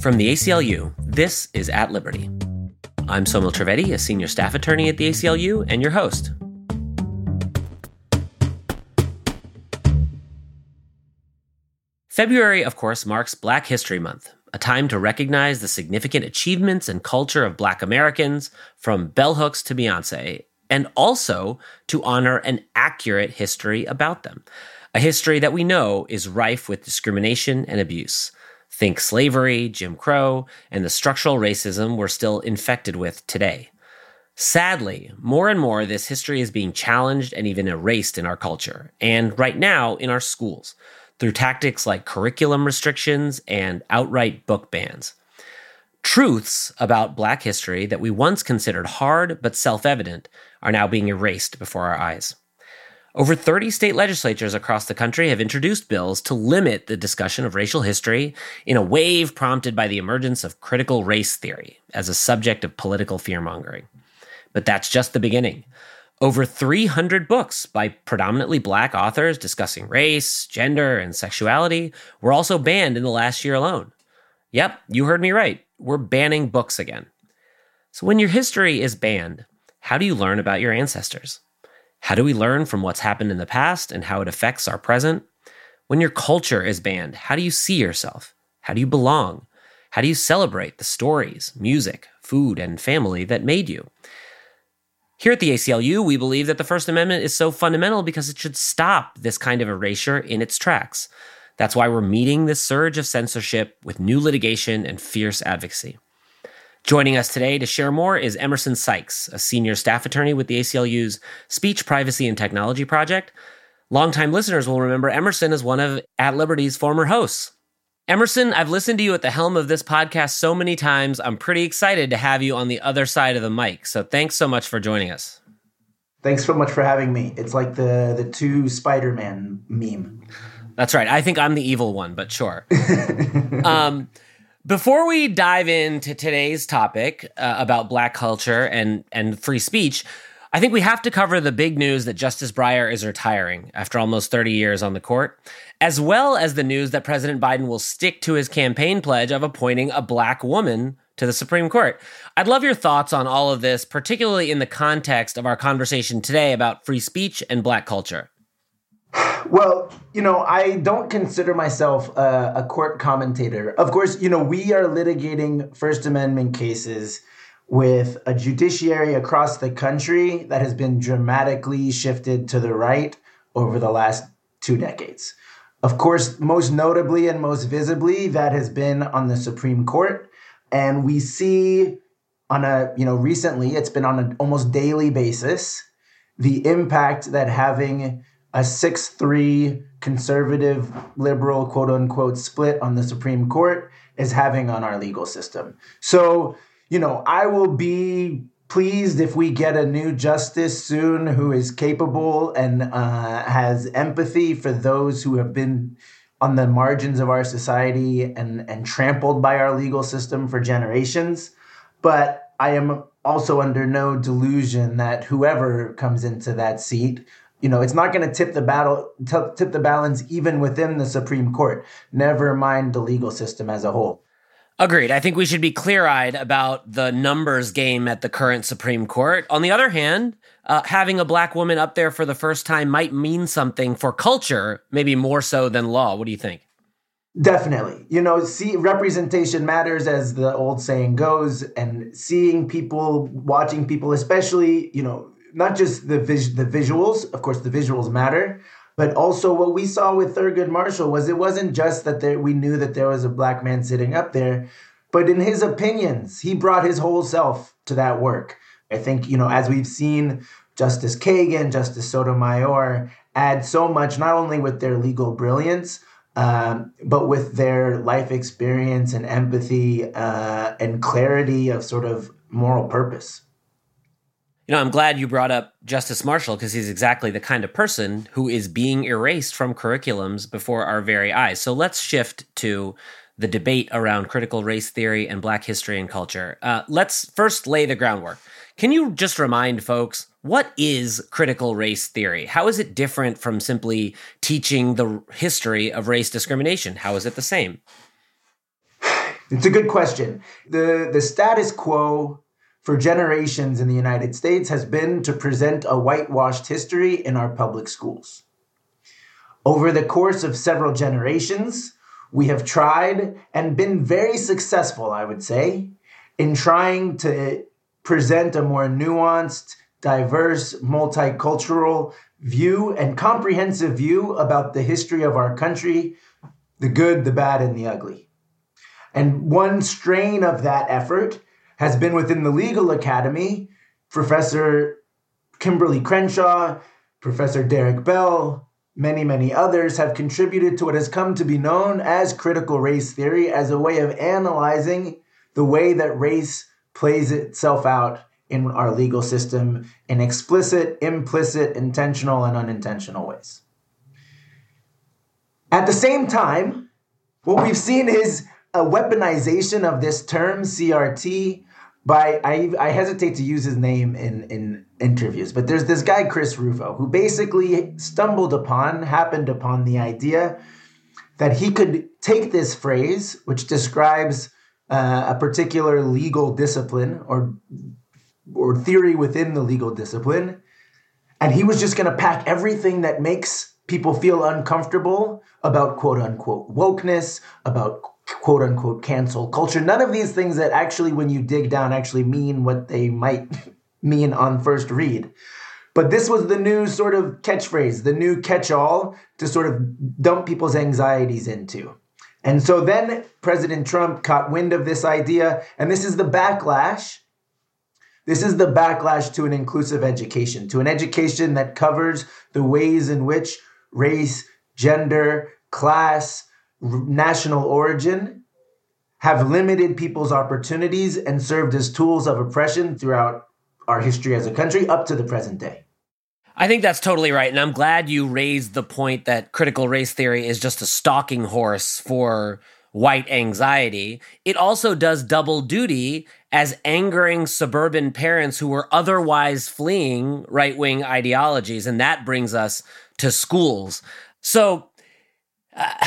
From the ACLU, this is At Liberty. I'm Somil Trivedi, a senior staff attorney at the ACLU, and your host. February, of course, marks Black History Month, a time to recognize the significant achievements and culture of Black Americans, from bell hooks to Beyonce, and also to honor an accurate history about them. A history that we know is rife with discrimination and abuse. Think slavery, Jim Crow, and the structural racism we're still infected with today. Sadly, more and more this history is being challenged and even erased in our culture, and right now in our schools through tactics like curriculum restrictions and outright book bans. Truths about Black history that we once considered hard but self evident are now being erased before our eyes. Over 30 state legislatures across the country have introduced bills to limit the discussion of racial history in a wave prompted by the emergence of critical race theory as a subject of political fearmongering. But that's just the beginning. Over 300 books by predominantly black authors discussing race, gender, and sexuality were also banned in the last year alone. Yep, you heard me right. We're banning books again. So, when your history is banned, how do you learn about your ancestors? How do we learn from what's happened in the past and how it affects our present? When your culture is banned, how do you see yourself? How do you belong? How do you celebrate the stories, music, food, and family that made you? Here at the ACLU, we believe that the First Amendment is so fundamental because it should stop this kind of erasure in its tracks. That's why we're meeting this surge of censorship with new litigation and fierce advocacy. Joining us today to share more is Emerson Sykes, a senior staff attorney with the ACLU's Speech, Privacy, and Technology Project. Longtime listeners will remember Emerson as one of At Liberty's former hosts. Emerson, I've listened to you at the helm of this podcast so many times. I'm pretty excited to have you on the other side of the mic. So thanks so much for joining us. Thanks so much for having me. It's like the the two Spider-Man meme. That's right. I think I'm the evil one, but sure. um, before we dive into today's topic uh, about black culture and and free speech, I think we have to cover the big news that Justice Breyer is retiring after almost 30 years on the court as well as the news that President Biden will stick to his campaign pledge of appointing a black woman to the Supreme Court. I'd love your thoughts on all of this, particularly in the context of our conversation today about free speech and black culture. Well, you know, I don't consider myself a, a, court commentator. Of course, you know, we are litigating First Amendment cases with a judiciary across the country that has been dramatically shifted to the right over the last two decades. Of course, most notably and most visibly, that has been on the Supreme Court. And we see on a, you know, recently, it's been on an almost daily basis, the impact that having a 6 3 conservative liberal quote unquote split on the Supreme Court is having on our legal system. So, you know, I will be pleased if we get a new justice soon who is capable and uh, has empathy for those who have been on the margins of our society and, and trampled by our legal system for generations. But I am also under no delusion that whoever comes into that seat you know it's not going to tip the battle tip the balance even within the supreme court never mind the legal system as a whole Agreed. I think we should be clear eyed about the numbers game at the current Supreme Court. On the other hand, uh, having a black woman up there for the first time might mean something for culture, maybe more so than law. What do you think? Definitely. You know, see representation matters as the old saying goes and seeing people, watching people especially, you know, not just the vis- the visuals, of course the visuals matter, but also, what we saw with Thurgood Marshall was it wasn't just that there, we knew that there was a black man sitting up there, but in his opinions, he brought his whole self to that work. I think, you know, as we've seen Justice Kagan, Justice Sotomayor add so much, not only with their legal brilliance, um, but with their life experience and empathy uh, and clarity of sort of moral purpose. You know, I'm glad you brought up Justice Marshall because he's exactly the kind of person who is being erased from curriculums before our very eyes. So let's shift to the debate around critical race theory and Black history and culture. Uh, let's first lay the groundwork. Can you just remind folks what is critical race theory? How is it different from simply teaching the history of race discrimination? How is it the same? It's a good question. The, the status quo for generations in the United States has been to present a whitewashed history in our public schools. Over the course of several generations, we have tried and been very successful, I would say, in trying to present a more nuanced, diverse, multicultural view and comprehensive view about the history of our country, the good, the bad, and the ugly. And one strain of that effort has been within the legal academy. Professor Kimberlé Crenshaw, Professor Derek Bell, many, many others have contributed to what has come to be known as critical race theory as a way of analyzing the way that race plays itself out in our legal system in explicit, implicit, intentional, and unintentional ways. At the same time, what we've seen is a weaponization of this term, CRT, by I, I hesitate to use his name in, in interviews, but there's this guy, Chris Rufo, who basically stumbled upon, happened upon the idea that he could take this phrase, which describes uh, a particular legal discipline or or theory within the legal discipline, and he was just going to pack everything that makes people feel uncomfortable about quote unquote wokeness, about quote unquote cancel culture. None of these things that actually, when you dig down, actually mean what they might mean on first read. But this was the new sort of catchphrase, the new catch all to sort of dump people's anxieties into. And so then President Trump caught wind of this idea, and this is the backlash. This is the backlash to an inclusive education, to an education that covers the ways in which race, gender, class, national origin have limited people's opportunities and served as tools of oppression throughout our history as a country up to the present day. I think that's totally right. And I'm glad you raised the point that critical race theory is just a stalking horse for white anxiety. It also does double duty as angering suburban parents who were otherwise fleeing right wing ideologies. And that brings us to schools. So, uh,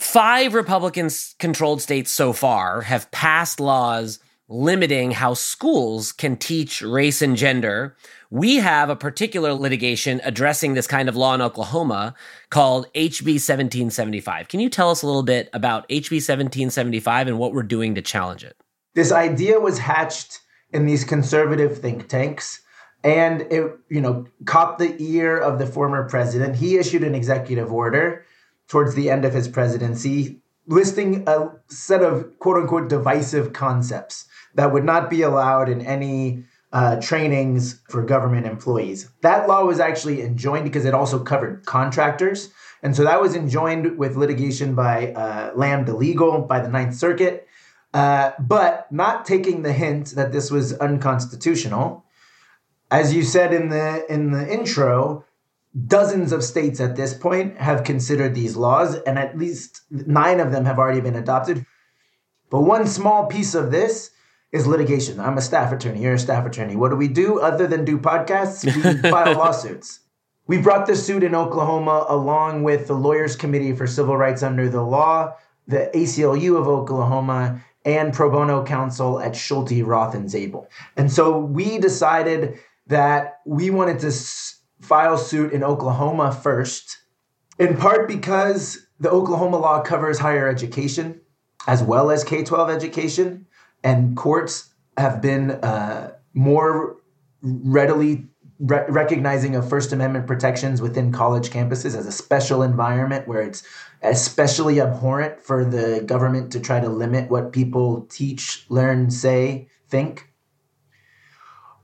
five Republican controlled states so far have passed laws limiting how schools can teach race and gender we have a particular litigation addressing this kind of law in Oklahoma called HB 1775. Can you tell us a little bit about HB 1775 and what we're doing to challenge it? This idea was hatched in these conservative think tanks and it you know caught the ear of the former president. He issued an executive order towards the end of his presidency listing a set of quote unquote divisive concepts that would not be allowed in any uh, trainings for government employees. That law was actually enjoined because it also covered contractors. And so that was enjoined with litigation by uh, Lambda Legal by the Ninth Circuit, uh, but not taking the hint that this was unconstitutional. As you said in the in the intro, dozens of states at this point have considered these laws, and at least nine of them have already been adopted. But one small piece of this is litigation. I'm a staff attorney. You're a staff attorney. What do we do other than do podcasts? We file lawsuits. We brought the suit in Oklahoma along with the Lawyers Committee for Civil Rights Under the Law, the ACLU of Oklahoma, and pro bono counsel at Schulte, Roth, and Zabel. And so we decided that we wanted to file suit in Oklahoma first, in part because the Oklahoma law covers higher education as well as K 12 education and courts have been uh, more readily re- recognizing of First Amendment protections within college campuses as a special environment where it's especially abhorrent for the government to try to limit what people teach, learn, say, think.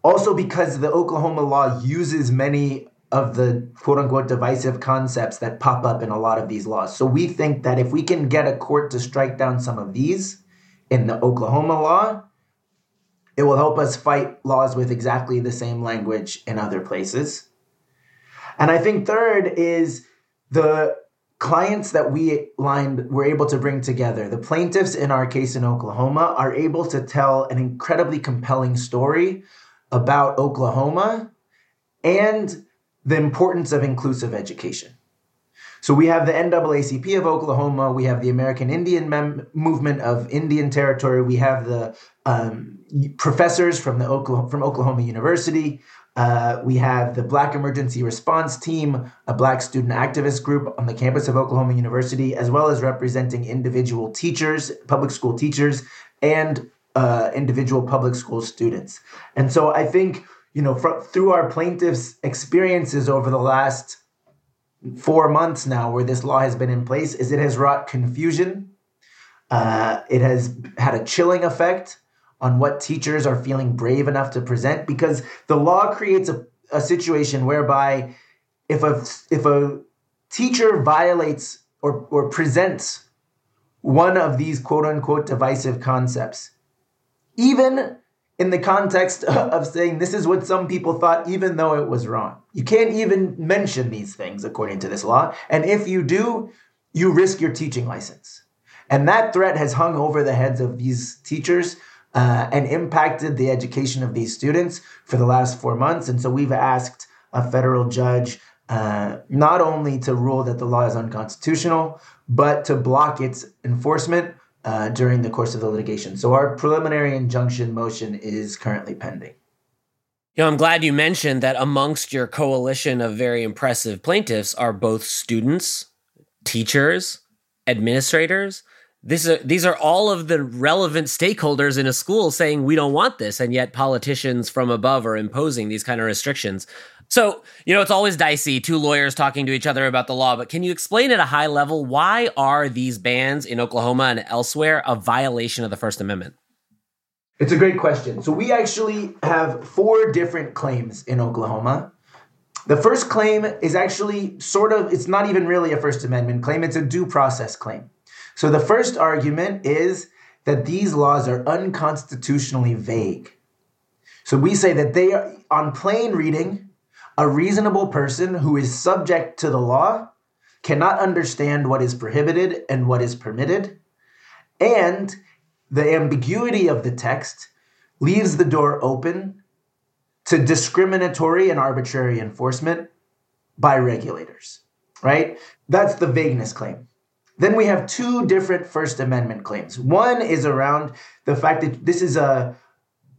Also, because the Oklahoma law uses many of the quote unquote divisive concepts that pop up in a lot of these laws. So we think that if we can get a court to strike down some of these, in the Oklahoma law, it will help us fight laws with exactly the same language in other places. And I think third is the clients that we lined were able to bring together. The plaintiffs in our case in Oklahoma are able to tell an incredibly compelling story about Oklahoma and the importance of inclusive education. So we have the NAACP of Oklahoma, we have the American Indian Mem- Movement of Indian Territory, we have the um, professors from the Oklahoma, from Oklahoma University. Uh, we have the Black Emergency Response Team, a Black student activist group on the campus of Oklahoma University, as well as representing individual teachers, public school teachers, and uh, individual public school students. And so I think, you know, fr- through our plaintiffs' experiences over the last four months now, where this law has been in place, is it has wrought confusion. Uh, it has had a chilling effect on what teachers are feeling brave enough to present because the law creates a, a situation whereby if a if a teacher violates or, or presents one of these quote unquote divisive concepts, even in the context of saying this is what some people thought, even though it was wrong. You can't even mention these things according to this law. And if you do, you risk your teaching license. And that threat has hung over the heads of these teachers uh, and impacted the education of these students for the last four months. And so we've asked a federal judge uh, not only to rule that the law is unconstitutional, but to block its enforcement uh, during the course of the litigation. So our preliminary injunction motion is currently pending. You know, I'm glad you mentioned that amongst your coalition of very impressive plaintiffs are both students, teachers, administrators, this are, these are all of the relevant stakeholders in a school saying we don't want this and yet politicians from above are imposing these kind of restrictions so you know it's always dicey two lawyers talking to each other about the law but can you explain at a high level why are these bans in oklahoma and elsewhere a violation of the first amendment? It's a great question. So we actually have four different claims in oklahoma. The first claim is actually sort of it's not even really a first amendment claim it's a due process claim. So the first argument is that these laws are unconstitutionally vague. So we say that they are, on plain reading, a reasonable person who is subject to the law cannot understand what is prohibited and what is permitted. And the ambiguity of the text leaves the door open to discriminatory and arbitrary enforcement by regulators, right? That's the vagueness claim. Then we have two different First Amendment claims. One is around the fact that this is a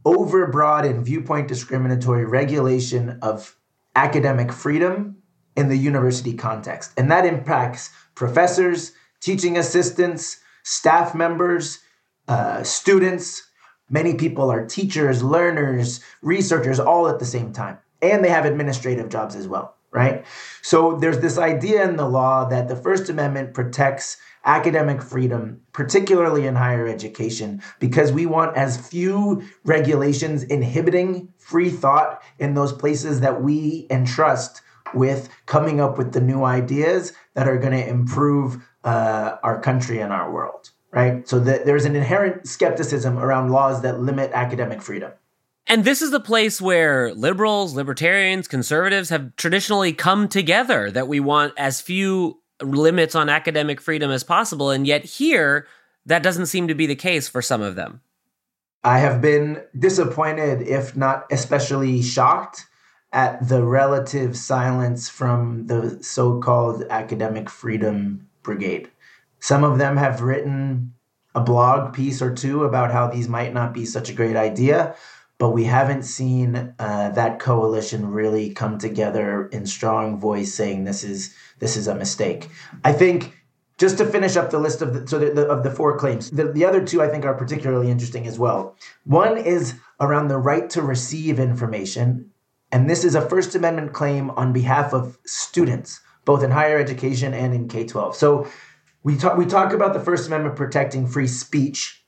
overbroad and viewpoint discriminatory regulation of academic freedom in the university context. And that impacts professors, teaching assistants, staff members, uh, students. Many people are teachers, learners, researchers, all at the same time. And they have administrative jobs as well right? So there's this idea in the law that the First Amendment protects academic freedom, particularly in higher education, because we want as few regulations inhibiting free thought in those places that we entrust with coming up with the new ideas that are going to improve uh, our country and our world, right? So that there's an inherent skepticism around laws that limit academic freedom. And this is the place where liberals, libertarians, conservatives have traditionally come together that we want as few limits on academic freedom as possible. And yet here, that doesn't seem to be the case for some of them. I have been disappointed, if not especially shocked, at the relative silence from the so called academic freedom brigade. Some of them have written a blog piece or two about how these might not be such a great idea but we haven't seen uh, that coalition really come together in strong voice saying this is this is a mistake. I think just to finish up the list of the, so the, the, of the four claims, the, the other two I think are particularly interesting as well. One is around the right to receive information, and this is a First Amendment claim on behalf of students, both in higher education and in K twelve. So we talk we talk about the First Amendment protecting free speech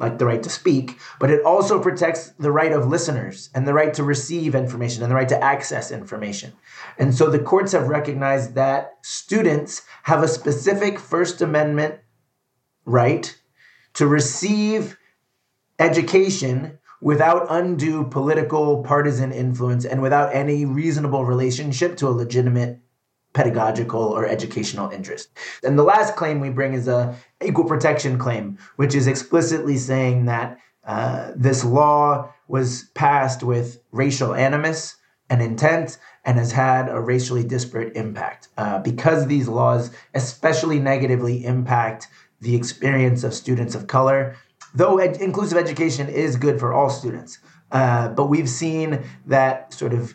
like the right to speak, but it also protects the right of listeners and the right to receive information and the right to access information. And so the courts have recognized that students have a specific First Amendment right to receive education without undue political partisan influence and without any reasonable relationship to a legitimate pedagogical or educational interest. And the last claim we bring is a equal protection claim, which is explicitly saying that uh, this law was passed with racial animus and intent, and has had a racially disparate impact uh, because these laws especially negatively impact the experience of students of color. Though ed- inclusive education is good for all students, uh, but we've seen that sort of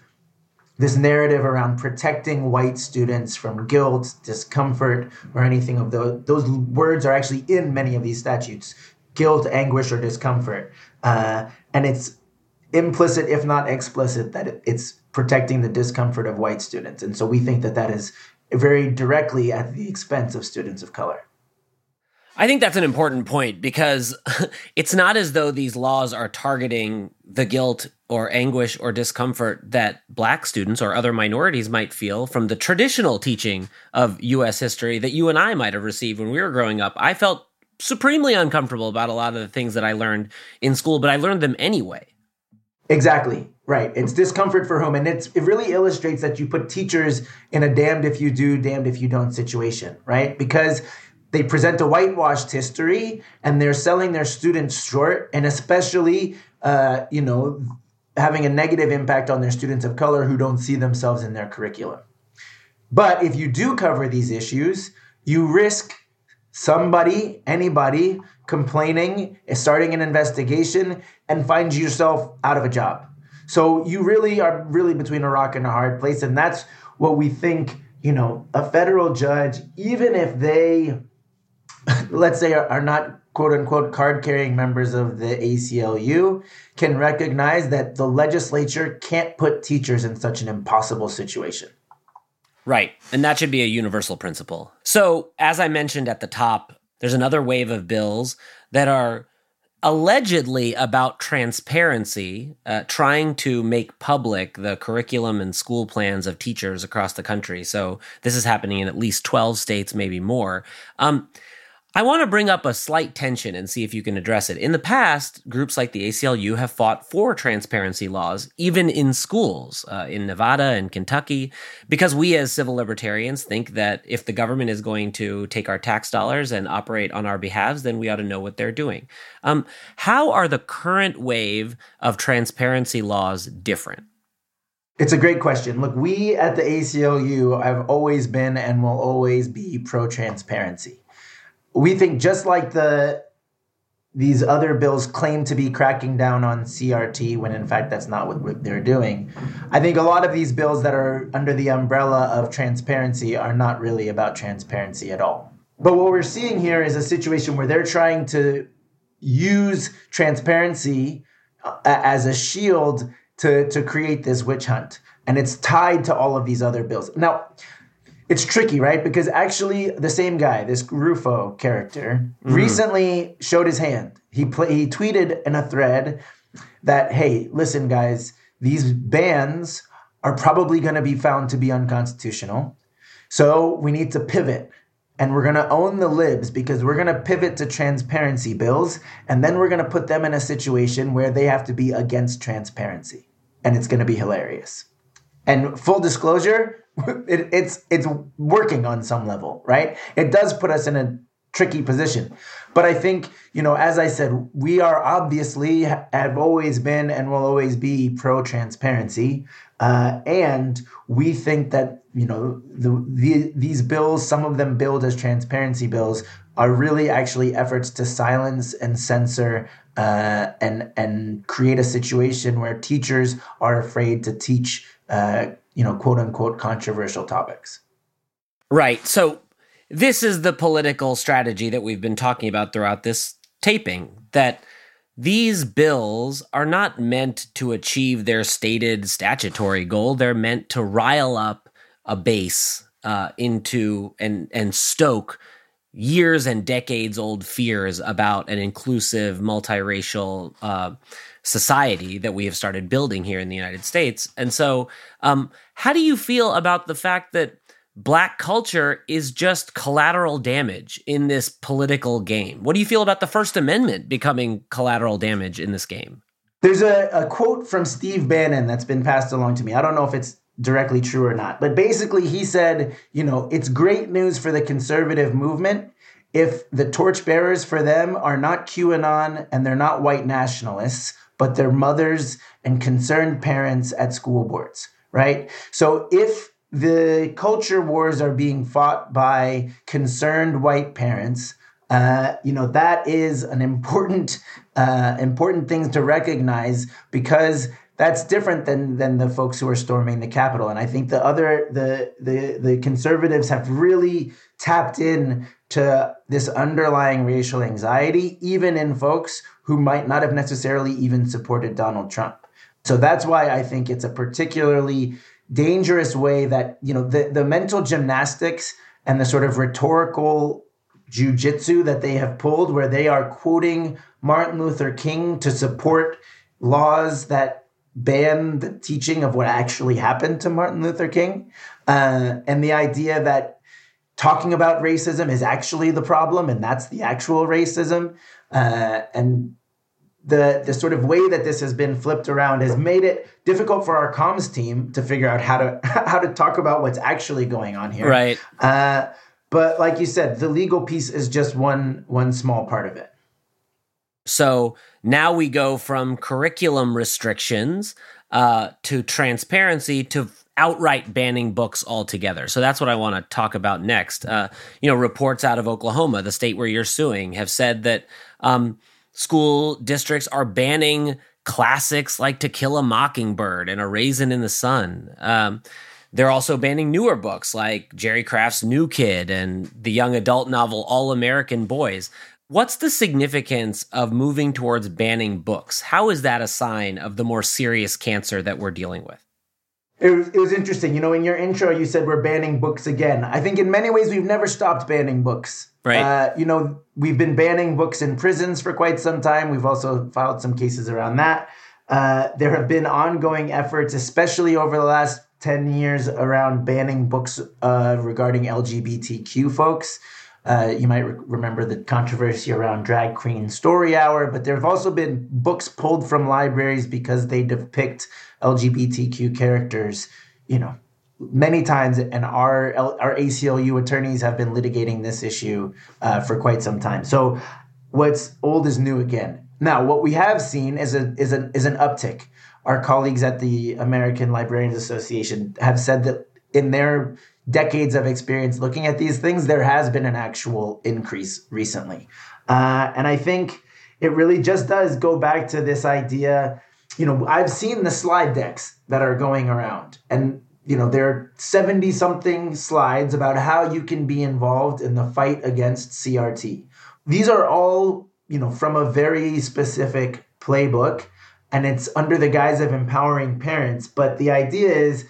this narrative around protecting white students from guilt, discomfort, or anything of those. Those words are actually in many of these statutes guilt, anguish, or discomfort. Uh, and it's implicit, if not explicit, that it's protecting the discomfort of white students. And so we think that that is very directly at the expense of students of color. I think that's an important point because it's not as though these laws are targeting the guilt or anguish or discomfort that black students or other minorities might feel from the traditional teaching of US history that you and I might have received when we were growing up. I felt supremely uncomfortable about a lot of the things that I learned in school, but I learned them anyway. Exactly. Right. It's discomfort for whom. And it's, it really illustrates that you put teachers in a damned if you do, damned if you don't situation, right? Because they present a whitewashed history and they're selling their students short and especially uh, you know having a negative impact on their students of color who don't see themselves in their curriculum. But if you do cover these issues you risk somebody anybody complaining starting an investigation and find yourself out of a job. So you really are really between a rock and a hard place and that's what we think you know a federal judge even if they let's say, are, are not quote unquote card carrying members of the ACLU can recognize that the legislature can't put teachers in such an impossible situation. Right. And that should be a universal principle. So, as I mentioned at the top, there's another wave of bills that are allegedly about transparency, uh, trying to make public the curriculum and school plans of teachers across the country. So, this is happening in at least 12 states, maybe more. Um, I want to bring up a slight tension and see if you can address it. In the past, groups like the ACLU have fought for transparency laws, even in schools uh, in Nevada and Kentucky, because we as civil libertarians think that if the government is going to take our tax dollars and operate on our behalves, then we ought to know what they're doing. Um, how are the current wave of transparency laws different? It's a great question. Look, we at the ACLU have always been and will always be pro transparency we think just like the these other bills claim to be cracking down on CRT when in fact that's not what they're doing. I think a lot of these bills that are under the umbrella of transparency are not really about transparency at all. But what we're seeing here is a situation where they're trying to use transparency uh, as a shield to, to create this witch hunt. And it's tied to all of these other bills. Now, it's tricky, right? Because actually, the same guy, this Rufo character, mm. recently showed his hand. He play, he tweeted in a thread that, "Hey, listen, guys, these bans are probably going to be found to be unconstitutional, so we need to pivot." And we're going to own the libs because we're going to pivot to transparency bills. And then we're going to put them in a situation where they have to be against transparency. And it's going to be hilarious. And full disclosure, it, it's it's working on some level, right? It does put us in a tricky position. But I think, you know, as I said, we are obviously have always been and will always be pro transparency. Uh, and we think that, you know, the, the, these bills, some of them billed as transparency bills, are really actually efforts to silence and censor uh, and, and create a situation where teachers are afraid to teach uh, you know, quote unquote controversial topics. Right. So this is the political strategy that we've been talking about throughout this taping that these bills are not meant to achieve their stated statutory goal. They're meant to rile up a base uh, into and and stoke years and decades old fears about an inclusive, multiracial uh, society that we have started building here in the United States. And so, um, how do you feel about the fact that black culture is just collateral damage in this political game? What do you feel about the First Amendment becoming collateral damage in this game? There's a, a quote from Steve Bannon that's been passed along to me. I don't know if it's directly true or not. But basically, he said, you know, it's great news for the conservative movement if the torchbearers for them are not QAnon and they're not white nationalists, but they're mothers and concerned parents at school boards, right? So if the culture wars are being fought by concerned white parents, uh, you know that is an important uh, important thing to recognize because that's different than than the folks who are storming the Capitol. And I think the other the the the conservatives have really tapped in to this underlying racial anxiety, even in folks who might not have necessarily even supported Donald Trump. So that's why I think it's a particularly dangerous way that, you know, the, the mental gymnastics and the sort of rhetorical jujitsu that they have pulled, where they are quoting Martin Luther King to support laws that ban the teaching of what actually happened to Martin Luther King, uh, and the idea that talking about racism is actually the problem and that's the actual racism, uh, and the the sort of way that this has been flipped around has made it difficult for our comms team to figure out how to how to talk about what's actually going on here. Right. Uh, but like you said, the legal piece is just one one small part of it. So now we go from curriculum restrictions uh, to transparency to outright banning books altogether. So that's what I want to talk about next. Uh, you know, reports out of Oklahoma, the state where you're suing, have said that. Um, school districts are banning classics like To Kill a Mockingbird and A Raisin in the Sun. Um, they're also banning newer books like Jerry Craft's New Kid and the young adult novel All American Boys. What's the significance of moving towards banning books? How is that a sign of the more serious cancer that we're dealing with? It was, it was interesting. You know, in your intro, you said we're banning books again. I think in many ways, we've never stopped banning books. Right. Uh, you know, we've been banning books in prisons for quite some time. We've also filed some cases around that. Uh, there have been ongoing efforts, especially over the last 10 years, around banning books uh, regarding LGBTQ folks. Uh, you might re- remember the controversy around Drag Queen Story Hour, but there have also been books pulled from libraries because they depict LGBTQ characters, you know, many times, and our our ACLU attorneys have been litigating this issue uh, for quite some time. So, what's old is new again. Now, what we have seen is a is an is an uptick. Our colleagues at the American Librarians Association have said that in their decades of experience looking at these things, there has been an actual increase recently, uh, and I think it really just does go back to this idea you know, I've seen the slide decks that are going around, and you know, there are 70 something slides about how you can be involved in the fight against CRT. These are all, you know, from a very specific playbook, and it's under the guise of empowering parents. But the idea is,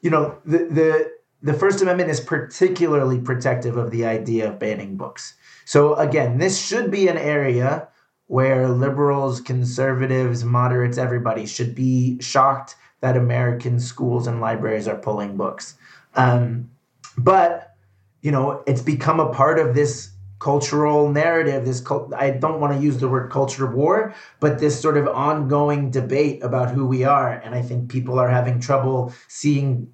you know, the the the First Amendment is particularly protective of the idea of banning books. So again, this should be an area where liberals, conservatives, moderates, everybody should be shocked that American schools and libraries are pulling books. Um, but, you know, it's become a part of this cultural narrative this cult- i don't want to use the word culture war but this sort of ongoing debate about who we are and i think people are having trouble seeing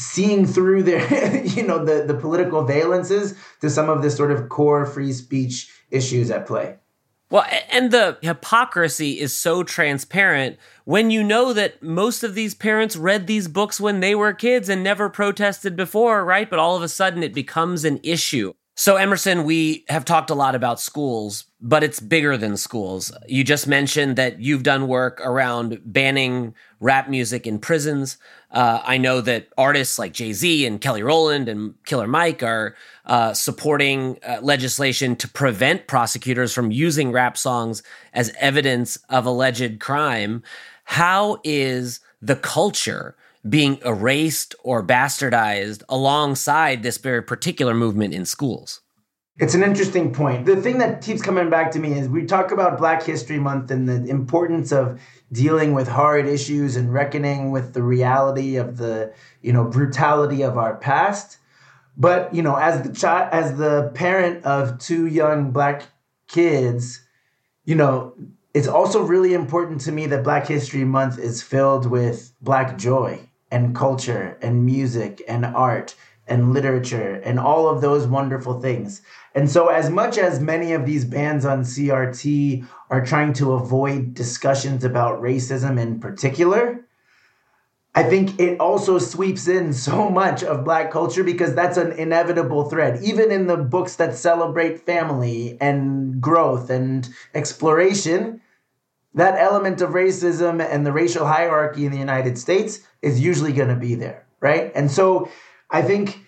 seeing through their you know the the political valences to some of the sort of core free speech issues at play well, and the hypocrisy is so transparent when you know that most of these parents read these books when they were kids and never protested before, right? But all of a sudden it becomes an issue. So, Emerson, we have talked a lot about schools, but it's bigger than schools. You just mentioned that you've done work around banning rap music in prisons. Uh, I know that artists like Jay Z and Kelly Rowland and Killer Mike are uh, supporting uh, legislation to prevent prosecutors from using rap songs as evidence of alleged crime. How is the culture being erased or bastardized alongside this very particular movement in schools? It's an interesting point. The thing that keeps coming back to me is we talk about Black History Month and the importance of dealing with hard issues and reckoning with the reality of the, you know, brutality of our past. But, you know, as the child as the parent of two young black kids, you know, it's also really important to me that Black History Month is filled with black joy and culture and music and art and literature and all of those wonderful things. And so, as much as many of these bans on CRT are trying to avoid discussions about racism in particular, I think it also sweeps in so much of black culture because that's an inevitable thread. Even in the books that celebrate family and growth and exploration, that element of racism and the racial hierarchy in the United States is usually going to be there, right? And so I think,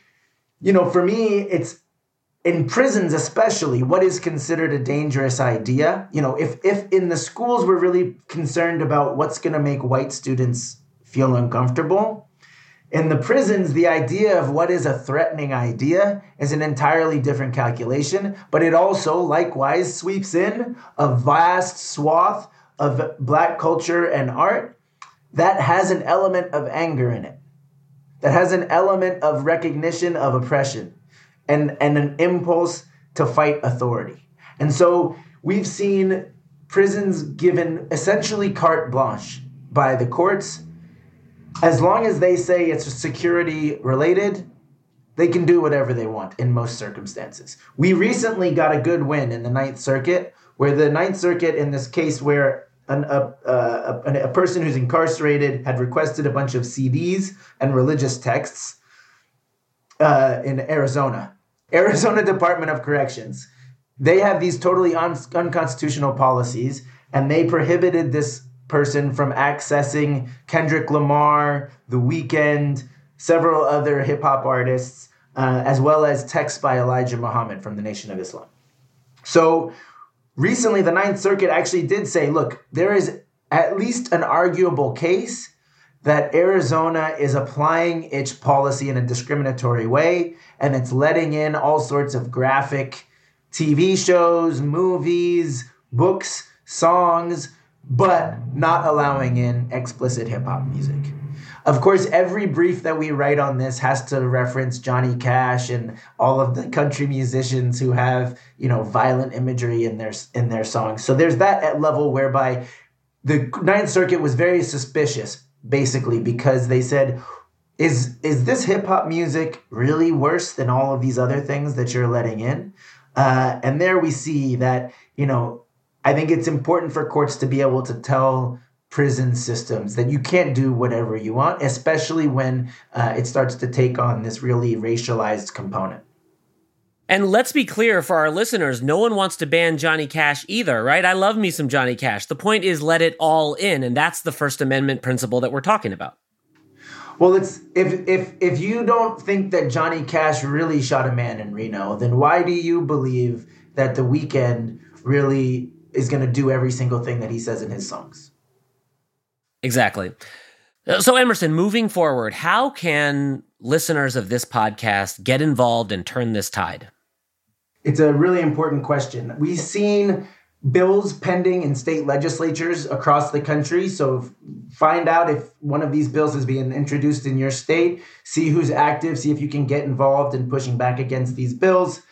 you know, for me, it's in prisons especially what is considered a dangerous idea you know if if in the schools we're really concerned about what's going to make white students feel uncomfortable. In the prisons, the idea of what is a threatening idea is an entirely different calculation, but it also likewise sweeps in a vast swath of black culture and art that has an element of anger in it, that has an element of recognition of oppression and, and an impulse to fight authority. And so we've seen prisons given essentially carte blanche by the courts as long as they say it's security related, they can do whatever they want in most circumstances. We recently got a good win in the Ninth Circuit, where the Ninth Circuit, in this case, where an, a, a, a, person who's incarcerated had requested a bunch of CDs and religious texts uh, in Arizona. Arizona Department of Corrections. They have these totally un- unconstitutional policies, and they prohibited this person from accessing Kendrick Lamar, The Weeknd, several other hip hop artists, uh, as well as texts by Elijah Muhammad from the Nation of Islam. So recently, the Ninth Circuit actually did say look, there is at least an arguable case that Arizona is applying its policy in a discriminatory way and it's letting in all sorts of graphic TV shows, movies, books, songs but not allowing in explicit hip hop music. Of course, every brief that we write on this has to reference Johnny Cash and all of the country musicians who have, you know, violent imagery in their in their songs. So there's that at level whereby the Ninth Circuit was very suspicious, basically, because they said, "Is is this hip hop music really worse than all of these other things that you're letting in?" Uh, and there we see that you know I think it's important for courts to be able to tell prison systems that you can't do whatever you want, especially when uh, it starts to take on this really racialized component. And let's be clear for our listeners, no one wants to ban Johnny Cash either, right? I love me some Johnny Cash. The point is let it all in, and that's the First Amendment principle that we're talking about. Well, it's if if if you don't think that Johnny Cash really shot a man in Reno, then why do you believe that the Weeknd really is going to do every single thing that he says in his songs. Exactly. Uh, so, Emerson, moving forward, how can listeners of this podcast get involved and turn this tide? It's a really important question. We've seen bills pending in state legislatures across the country. So, find out if one of these bills is being introduced in your state, see who's active, see if you can get involved in pushing back against these bills.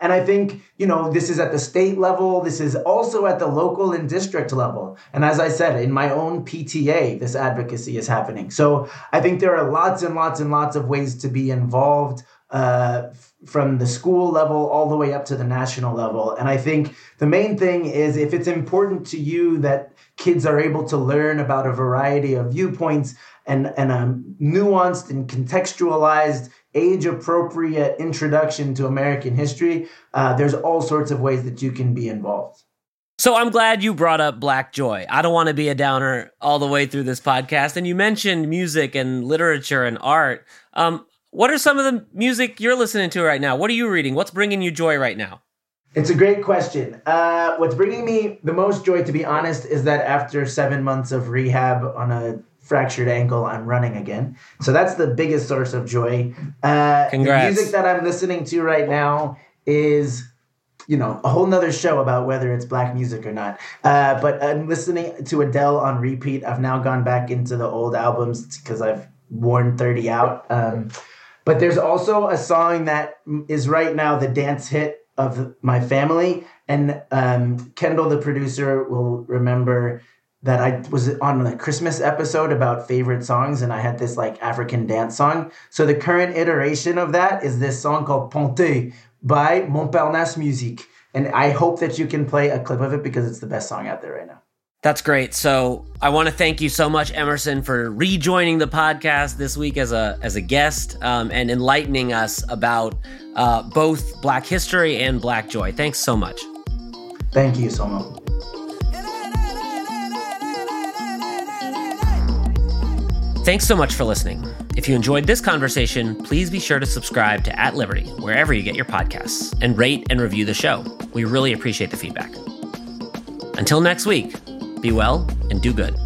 And I think, you know, this is at the state level, this is also at the local and district level. And as I said, in my own PTA, this advocacy is happening. So I think there are lots and lots and lots of ways to be involved uh, from the school level all the way up to the national level. And I think the main thing is if it's important to you that kids are able to learn about a variety of viewpoints and, and a nuanced and contextualized age appropriate introduction to American history, uh, there's all sorts of ways that you can be involved. So I'm glad you brought up Black Joy. I don't want to be a downer all the way through this podcast. And you mentioned music and literature and art. Um, what are some of the music you're listening to right now? What are you reading? What's bringing you joy right now? It's a great question. Uh, what's bringing me the most joy, to be honest, is that after seven months of rehab on a fractured ankle, I'm running again. So that's the biggest source of joy. Uh, Congrats. The music that I'm listening to right now is, you know, a whole nother show about whether it's black music or not. Uh, but I'm listening to Adele on repeat. I've now gone back into the old albums because I've worn 30 out. Um, but there's also a song that is right now the dance hit of my family. And um, Kendall, the producer, will remember that I was on a Christmas episode about favorite songs and I had this like African dance song. So the current iteration of that is this song called Ponte by Montparnasse Musique. And I hope that you can play a clip of it because it's the best song out there right now. That's great. So I want to thank you so much, Emerson, for rejoining the podcast this week as a as a guest um, and enlightening us about uh, both Black history and Black joy. Thanks so much. Thank you, Somo. Thanks so much for listening. If you enjoyed this conversation, please be sure to subscribe to At Liberty wherever you get your podcasts and rate and review the show. We really appreciate the feedback. Until next week, be well and do good.